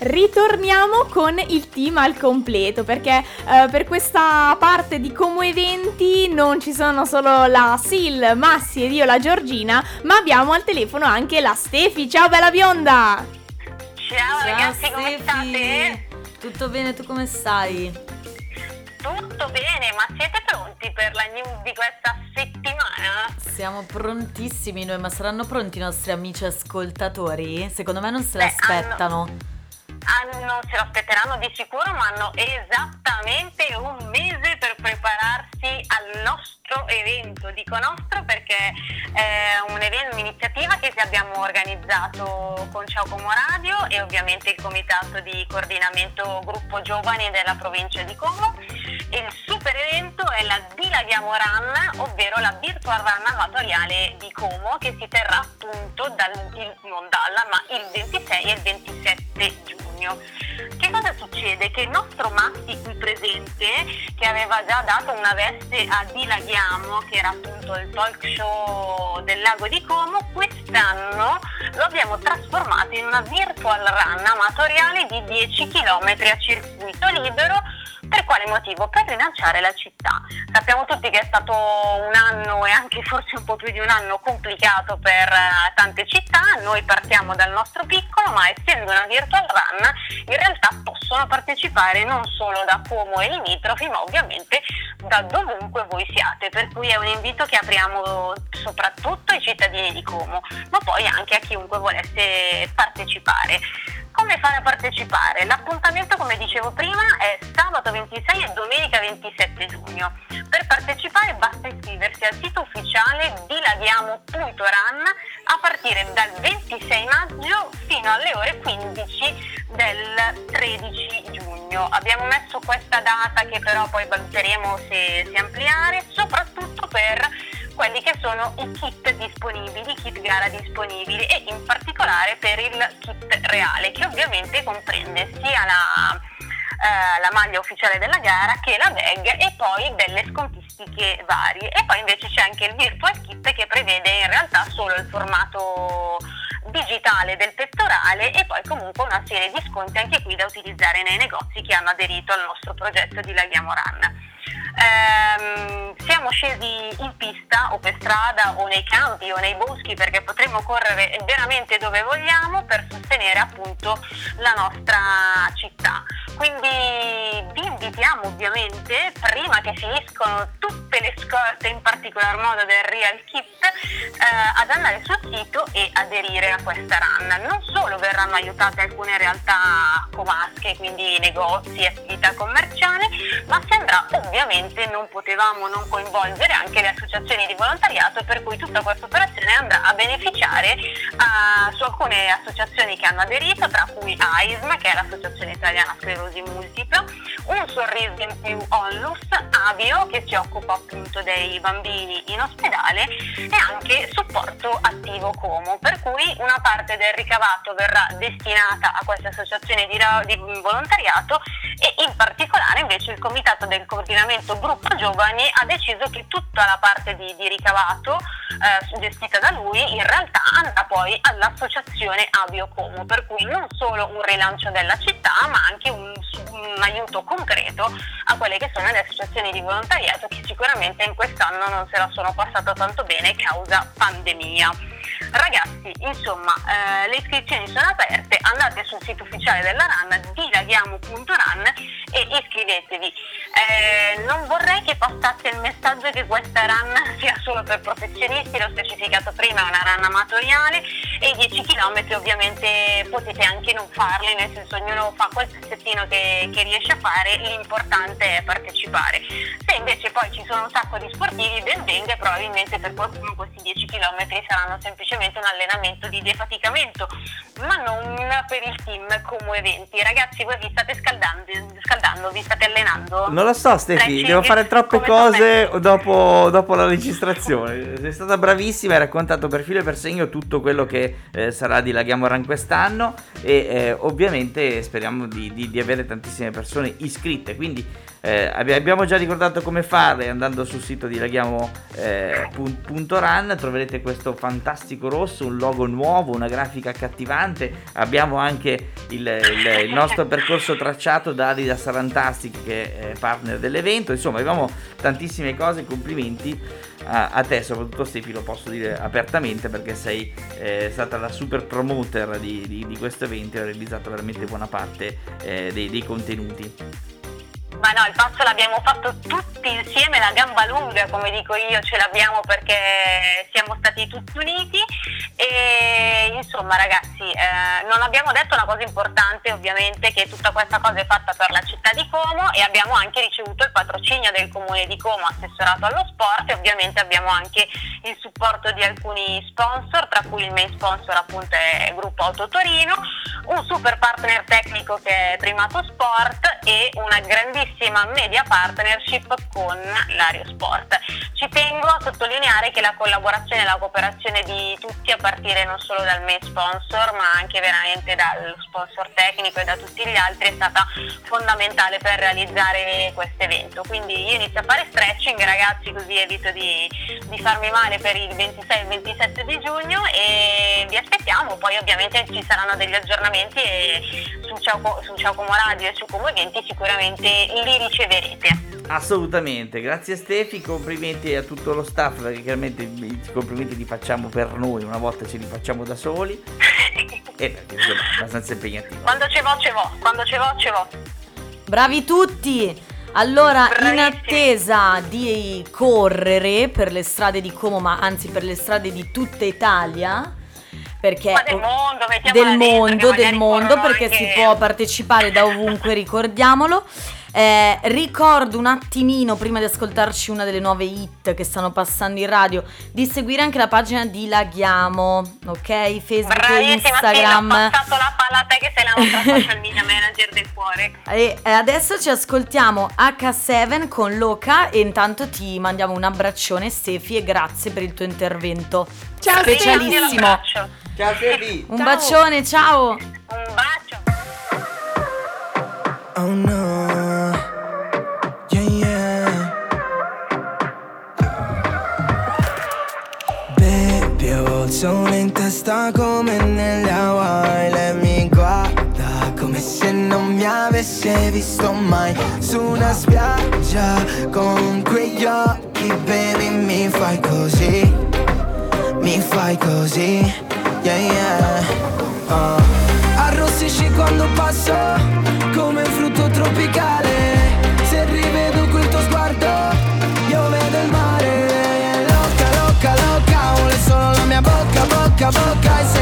Ritorniamo con il team al completo perché eh, per questa parte di Como Eventi non ci sono solo la Sil, Massi ed io la Giorgina, ma abbiamo al telefono anche la Stefi. Ciao bella bionda! Ciao, Ciao ragazzi, Stefi. come state? Tutto bene, tu come stai? Tutto bene, ma siete pronti per la news di questa settimana? Siamo prontissimi noi, ma saranno pronti i nostri amici ascoltatori? Secondo me non se l'aspettano. Hanno hanno, se lo aspetteranno di sicuro, ma hanno esattamente un mese per prepararsi al nostro evento. Dico nostro perché è un evento, un'iniziativa che abbiamo organizzato con Ciao Como Radio e ovviamente il comitato di coordinamento gruppo giovani della provincia di Como. Il super evento è la Dilaghiamo Run, ovvero la virtual run amatoriale di Como che si terrà appunto dal, non dalla, ma il 26 e il 27 giugno giugno. Che cosa succede? Che il nostro Matti qui presente, che aveva già dato una veste a Dilaghiamo, che era appunto il talk show del lago di Como, quest'anno lo abbiamo trasformato in una virtual run amatoriale di 10 km a circuito libero per quale motivo? Per rilanciare la città. Sappiamo tutti che è stato un anno e anche forse un po' più di un anno complicato per uh, tante città. Noi partiamo dal nostro piccolo, ma essendo una virtual run, in realtà possono partecipare non solo da Como e limitrofi, ma ovviamente da dovunque voi siate. Per cui è un invito che apriamo soprattutto ai cittadini di Como, ma poi anche a chiunque volesse partecipare. Come fare a partecipare? L'appuntamento, come dicevo prima, è sabato 26 e domenica 27 giugno. Per partecipare basta iscriversi al sito ufficiale dilaghiamo.ran a partire dal 26 maggio fino alle ore 15 del 13 giugno. Abbiamo messo questa data che però poi valuteremo se, se ampliare, soprattutto per quelli che sono i kit disponibili, i kit gara disponibili e in particolare per il kit reale che ovviamente comprende sia la, eh, la maglia ufficiale della gara che la bag e poi delle scontistiche varie e poi invece c'è anche il virtual kit che prevede in realtà solo il formato digitale del pettorale e poi comunque una serie di sconti anche qui da utilizzare nei negozi che hanno aderito al nostro progetto di Laghiamo Run. Ehm, siamo scesi in pista o per strada o nei campi o nei boschi perché potremmo correre veramente dove vogliamo per sostenere appunto la nostra città. Quindi vi invitiamo ovviamente, prima che finiscono tutte le scorte, in particolar modo del Real Kit, eh, ad andare sul sito e aderire a questa run. Non solo verranno aiutate alcune realtà comasche, quindi negozi, attività commerciali, ma si andrà ovviamente, non potevamo non coinvolgere anche le associazioni di volontariato, per cui tutta questa operazione andrà a beneficiare uh, su alcune associazioni che hanno aderito, tra cui AISM, che è l'Associazione Italiana sclerosi multipla, un sorriso in più Onlus, Avio che si occupa appunto dei bambini in ospedale e anche supporto attivo Como, per cui una parte del ricavato verrà destinata a queste associazioni di, di volontariato e in particolare invece il comitato del coordinamento gruppo giovani ha deciso che tutta la parte di, di ricavato eh, gestita da lui in realtà andrà poi all'associazione Avio Como, per cui non solo un rilancio della città ma anche un un aiuto concreto a quelle che sono le associazioni di volontariato che sicuramente in quest'anno non se la sono passata tanto bene causa pandemia. Ragazzi, insomma, eh, le iscrizioni sono aperte, andate sul sito ufficiale della RAN, dilaghiamo.ran e iscrivetevi. Eh, non vorrei che passasse il messaggio che questa RAN sia solo per professionisti, l'ho specificato prima, è una RAN amatoriale e i 10 km ovviamente potete anche non farli, nel senso ognuno fa quel pezzettino che, che riesce a fare, l'importante è partecipare. Se invece poi ci sono un sacco di sportivi, ben venga, probabilmente per qualcuno questi 10 km saranno semplicemente un allenamento di defaticamento, ma non per il team come eventi. Ragazzi, voi vi state scaldando, scaldando vi state allenando? Non lo so Stefi, devo fare troppe cose dopo, dopo, la registrazione. Sei stata bravissima, hai raccontato per filo e per segno tutto quello che eh, sarà di Laghiamo Run quest'anno e eh, ovviamente speriamo di, di, di avere tantissime persone iscritte, quindi Eh, abbiamo già ricordato come fare andando sul sito di laghiamo.run, eh, troverete questo fantastico rosso, un logo nuovo, una grafica accattivante, abbiamo anche il, il, il nostro percorso tracciato da Adidas Rantastic che è partner dell'evento, insomma abbiamo tantissime cose, complimenti a, a te, soprattutto Stefi, lo posso dire apertamente perché sei eh, stata la super promoter di, di, di, questo evento e hai realizzato veramente buona parte eh, dei, dei contenuti. Ma no, il passo l'abbiamo fatto tutti insieme, la gamba lunga, come dico io, ce l'abbiamo perché siamo stati tutti uniti. E insomma ragazzi, eh, non abbiamo detto una cosa importante ovviamente che tutta questa cosa è fatta per la città di Como e abbiamo anche ricevuto il patrocinio del comune di Como assessorato allo sport e ovviamente abbiamo anche il supporto di alcuni sponsor, tra cui il main sponsor appunto è Gruppo Auto Torino, un super partner tecnico che è Primato Sport e una grandissima media partnership con l'Ario Sport. Ci tengo a sottolineare che la collaborazione e la cooperazione di tutti, a partire non solo dal main sponsor, ma anche veramente dallo sponsor tecnico e da tutti gli altri, è stata fondamentale per realizzare questo evento. Quindi io inizio a fare stretching, ragazzi, così evito di, di farmi male per il 26 e il 27 di giugno e vi aspettiamo. Poi ovviamente ci saranno degli aggiornamenti e su Ciao, su Ciao Como Radio e su Como Eventi sicuramente li riceverete. Assolutamente, grazie Stefi, complimenti a tutto lo staff perché chiaramente i complimenti li facciamo per noi, una volta ce li facciamo da soli e perché insomma è abbastanza impegnativo. Quando ce vo ce vo, quando ce vo ce vo. Bravi tutti! Allora, Bravissimi. in attesa di correre per le strade di Como, ma anzi per le strade di tutta Italia, perché Ma del mondo, del mondo, del mondo perché anche... si può partecipare da ovunque, ricordiamolo. Eh, ricordo un attimino, prima di ascoltarci una delle nuove hit che stanno passando in radio, di seguire anche la pagina di Laghiamo, ok? Facebook Bravissima, e Instagram. Sì, ho passato la palla a te che sei la nostra social media manager del cuore. E adesso ci ascoltiamo H7 con Loca e intanto ti mandiamo un abbraccione Stefi e grazie per il tuo intervento. Ciao Specialissimo. Ciao Stefi. Un ciao. bacione, ciao. Un bacio. Oh no. Yeah, yeah. Baby, ho il sole in testa come nelle Hawaii. Lei mi guarda come se non mi avesse visto mai. Su una spiaggia con quegli occhi, baby, mi fai così. Mi fai così. Yeah, yeah. Uh. Arrossisci quando passo come un frutto tropicale Se rivedo quel tuo sguardo Io vedo il mare Loca, loca, loca Vuole solo la mia bocca, bocca, bocca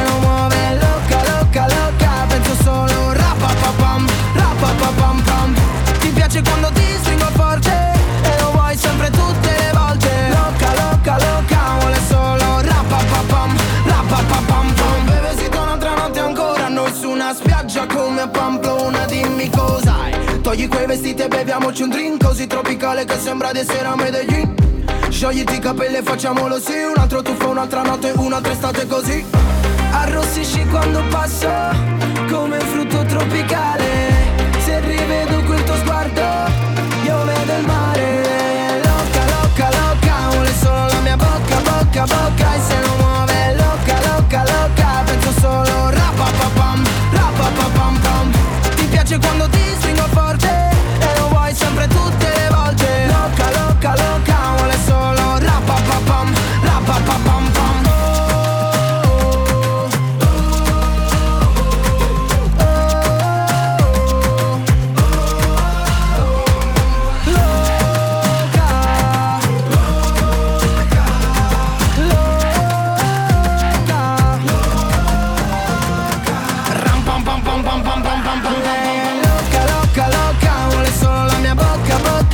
Togli quei vestiti e beviamoci un drink Così tropicale che sembra di essere a Medellin Sciogliti i capelli e facciamolo sì Un altro tuffo, un'altra notte, un'altra estate così. Arrossisci quando passo Come frutto tropicale. Se rivedo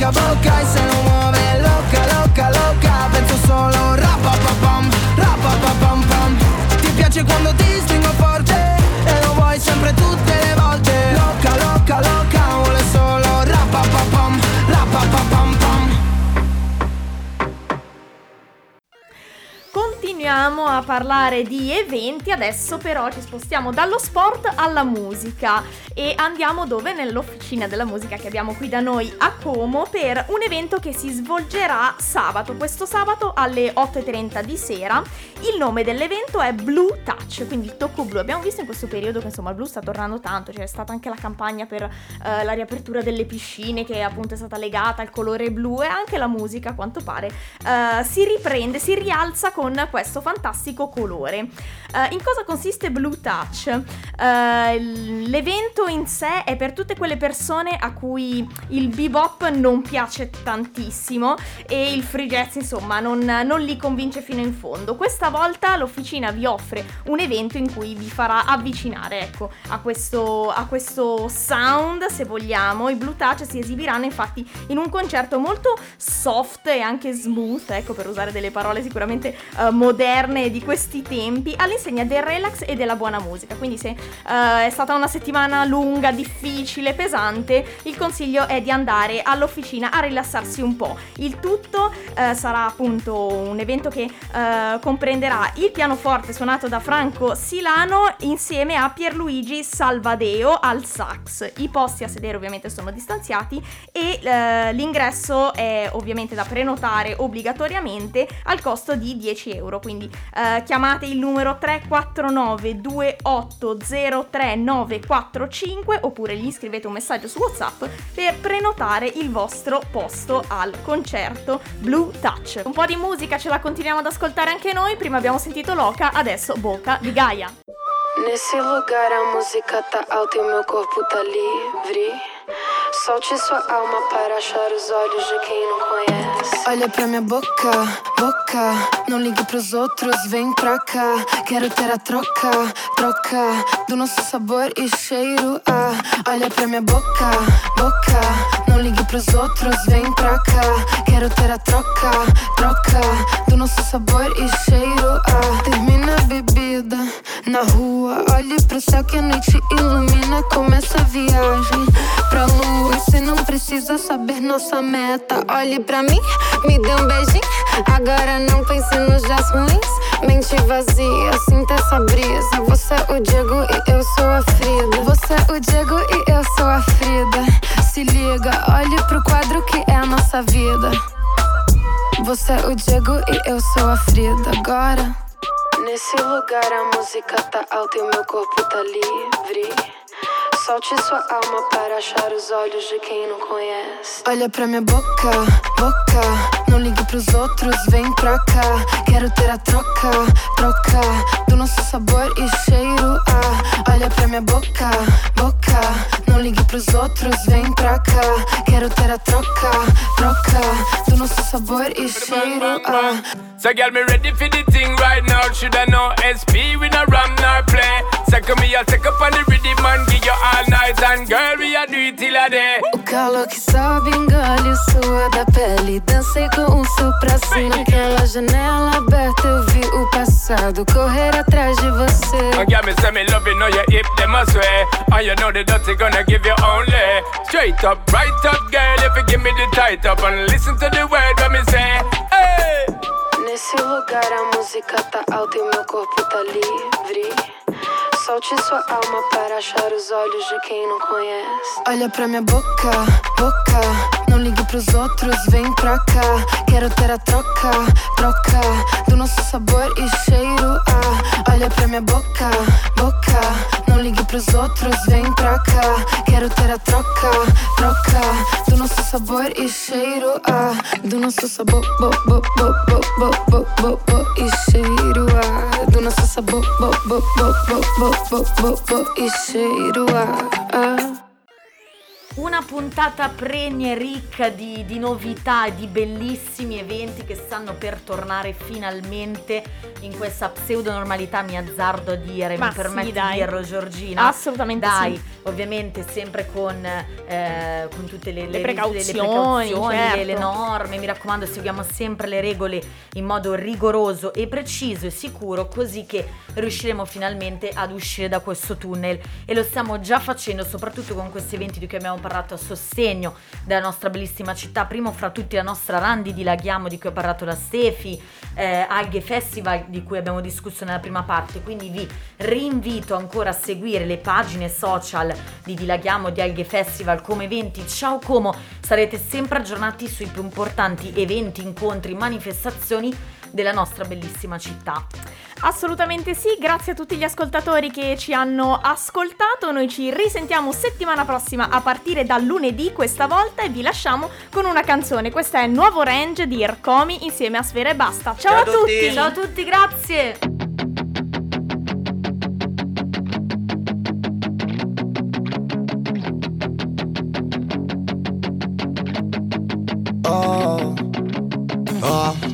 bocca, bocca, bocca E se non muove loca, loca, loca Penso solo rapapapam Rapapapam pam Ti piace quando ti Continuiamo a parlare di eventi, adesso però ci spostiamo dallo sport alla musica e andiamo dove? Nell'officina della musica che abbiamo qui da noi a Como per un evento che si svolgerà sabato, questo sabato alle 8.30 di sera. Il nome dell'evento è Blue Touch, quindi il tocco blu. Abbiamo visto in questo periodo che insomma il blu sta tornando tanto, c'è stata anche la campagna per eh, la riapertura delle piscine che appunto è stata legata al colore blu e anche la musica a quanto pare eh, si riprende, si rialza con questo fantastico colore. Uh, in cosa consiste Blue Touch? Uh, l'evento in sé è per tutte quelle persone a cui il bebop non piace tantissimo e il free jazz insomma non, non li convince fino in fondo. Questa volta l'officina vi offre un evento in cui vi farà avvicinare ecco, a, questo, a questo sound se vogliamo. I Blue Touch si esibiranno infatti in un concerto molto soft e anche smooth, ecco per usare delle parole sicuramente uh, moderne di questi tempi, all'insegna del relax e della buona musica. Quindi se uh, è stata una settimana lunga, difficile, pesante, il consiglio è di andare all'officina a rilassarsi un po'. Il tutto uh, sarà appunto un evento che comprenderà il pianoforte suonato da Franco Silano insieme a Pierluigi Salvadeo al sax. I posti a sedere ovviamente sono distanziati e l'ingresso è ovviamente da prenotare obbligatoriamente al costo di 10 euro. Quindi eh, chiamate il numero 349 2803 945 oppure gli scrivete un messaggio su WhatsApp per prenotare il vostro posto al concerto Blue Touch. Un po' di musica ce la continuiamo ad ascoltare anche noi. Prima abbiamo sentito Loca, adesso Boca di Gaia. Nesse lugar a música tá alta e o meu corpo tá livre. Solte sua alma para achar os olhos de quem não conhece. Olha pra minha boca, boca. Não ligue pros outros, vem pra cá. Quero ter a troca, troca. Do nosso sabor e cheiro. Ah, olha pra minha boca, boca. Não ligue pros outros, vem pra cá. Quero ter a troca, troca. Do nosso sabor e cheiro. Ah, termina a bebida na rua. Olhe pro céu que a noite ilumina. Começa a viagem pra lua. Você não precisa saber nossa meta. Olhe pra mim, me dê um beijinho. Não pense nos dias ruins. Mente vazia, sinta essa brisa. Você é o Diego e eu sou a Frida. Você é o Diego e eu sou a Frida. Se liga, olhe pro quadro que é a nossa vida. Você é o Diego e eu sou a Frida. Agora. Nesse lugar a música tá alta e o meu corpo tá livre. Solte sua alma para achar os olhos de quem não conhece. Olha pra minha boca, boca. Não ligue pros outros, vem pra cá. Quero ter a troca, troca. Do nosso sabor e cheiro. Ah, olha pra minha boca, boca. Não ligue pros outros, vem pra cá. Quero ter a troca, troca. Do nosso sabor e cheiro. Ah. So, girl, me ready for the thing right now. Should I know SP with a ram nor play? Second me, I'll take up on the rhythm and give you all night. And girl, we a do it till a day. O calor que sobe, engole suor da pele. Dancei com o o passado correr atrás de você. And girl, me say me love you, know your hip, them a sway. And you know the dirty gonna give you only. Straight up, right up, girl, if you give me the tight up. And listen to the word when me say, hey. Nesse lugar a música tá alta e meu corpo tá livre. Solte sua alma para achar os olhos de quem não conhece. Olha pra minha boca, boca. Pros outros, vem pra cá. Quero ter a troca, troca. Do nosso sabor e cheiro. Ah, olha pra minha boca, boca. Não ligue pros outros, vem pra cá. Quero ter a troca, troca. Do nosso sabor e cheiro. Ah, do nosso sabor, bo, bo, bo, bo, bo, bo, bo, bo, e cheiro. Ah, do nosso sabor, bo, bo, bo, bo, bo, bo, bo, bo, e cheiro. Ah, ah. Una puntata premie ricca di, di novità e di bellissimi eventi che stanno per tornare finalmente in questa pseudo normalità, mi azzardo a dire, Ma mi sì, permetti dai. di dirlo Giorgina? Assolutamente Dai, sì. ovviamente sempre con, eh, con tutte le, Le le, precauzioni, le, precauzioni, certo. le- le norme, mi raccomando seguiamo sempre le regole in modo rigoroso e preciso e sicuro così che riusciremo finalmente ad uscire da questo tunnel e lo stiamo già facendo soprattutto con questi eventi di cui abbiamo parlato a sostegno della nostra bellissima città, primo fra tutti la nostra Randi di Laghiamo di cui ha parlato la Stefi, eh, Alghe Festival di cui abbiamo discusso nella prima parte, quindi vi rinvito ancora a seguire le pagine social di Dilaghiamo di Alghe Festival come eventi. Ciao Como, sarete sempre aggiornati sui più importanti eventi, incontri, manifestazioni della nostra bellissima città. Assolutamente sì, grazie a tutti gli ascoltatori che ci hanno ascoltato. Noi ci risentiamo settimana prossima a partire da lunedì questa volta e vi lasciamo con una canzone. Questa è Nuovo Range di Ercomi insieme a Sfera e Basta. Ciao, Ciao a tutti. tutti! Ciao a tutti, grazie!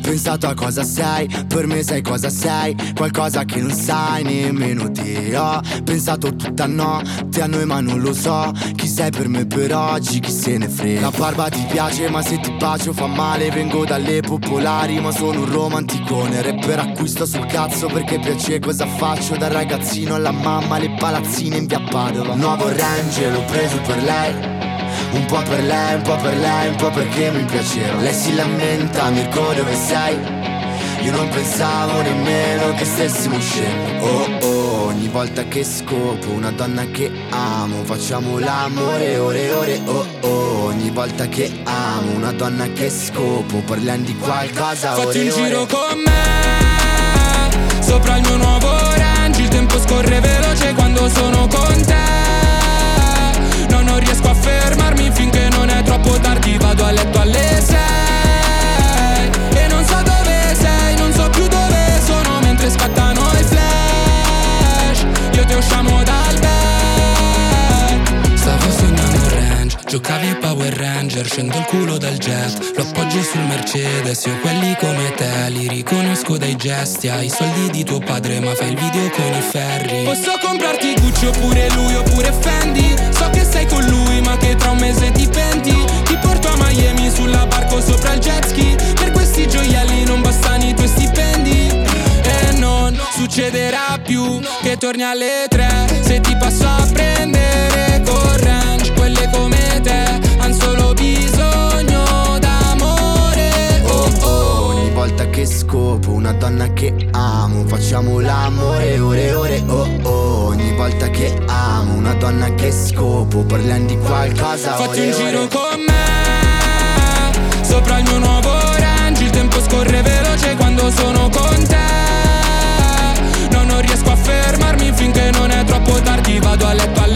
Pensato a cosa sei, per me sai cosa sei, qualcosa che non sai nemmeno te. Ho pensato tutta notte a noi ma non lo so, chi sei per me per oggi, chi se ne frega. La barba ti piace ma se ti bacio fa male, vengo dalle popolari ma sono un romanticone. Rapper acquisto sul cazzo perché piace cosa faccio, dal ragazzino alla mamma, le palazzine in via Padova. Nuovo range l'ho preso per lei. Un po' per lei, un po' per lei, un po' perché mi piaceva. Lei si lamenta, Mirko dove sei? Io non pensavo nemmeno che stessimo uscendo. Oh oh, ogni volta che scopo una donna che amo Facciamo l'amore ore ore. Oh oh, ogni volta che amo una donna che scopo Parliamo di qualcosa ore Fatti ore. giro con me Sopra il mio nuovo range Il tempo scorre veloce a letto alle sei. E non so dove sei, non so più dove sono Mentre scattano i flash. Io ti usciamo dal bed. Stavo sognando range Giocavi Power Ranger Scendo il culo dal jet. Lo appoggio sul Mercedes Io quelli come te Li riconosco dai gesti. Hai i soldi di tuo padre Ma fai il video con i ferri. Posso comprarti Gucci oppure lui oppure Fendi succederà più Che torni alle tre. Se ti passo a prendere con range Quelle come te Han solo bisogno d'amore. Oh oh. Ogni volta che scopo una donna che amo Facciamo l'amore ore e ore. Oh oh. Ogni volta che amo una donna che scopo Parliamo di qualcosa Fatti un giro con me Sopra il mio nuovo range. Il tempo scorre veloce quando sono con te non riesco a fermarmi finché non è troppo tardi Vado a letto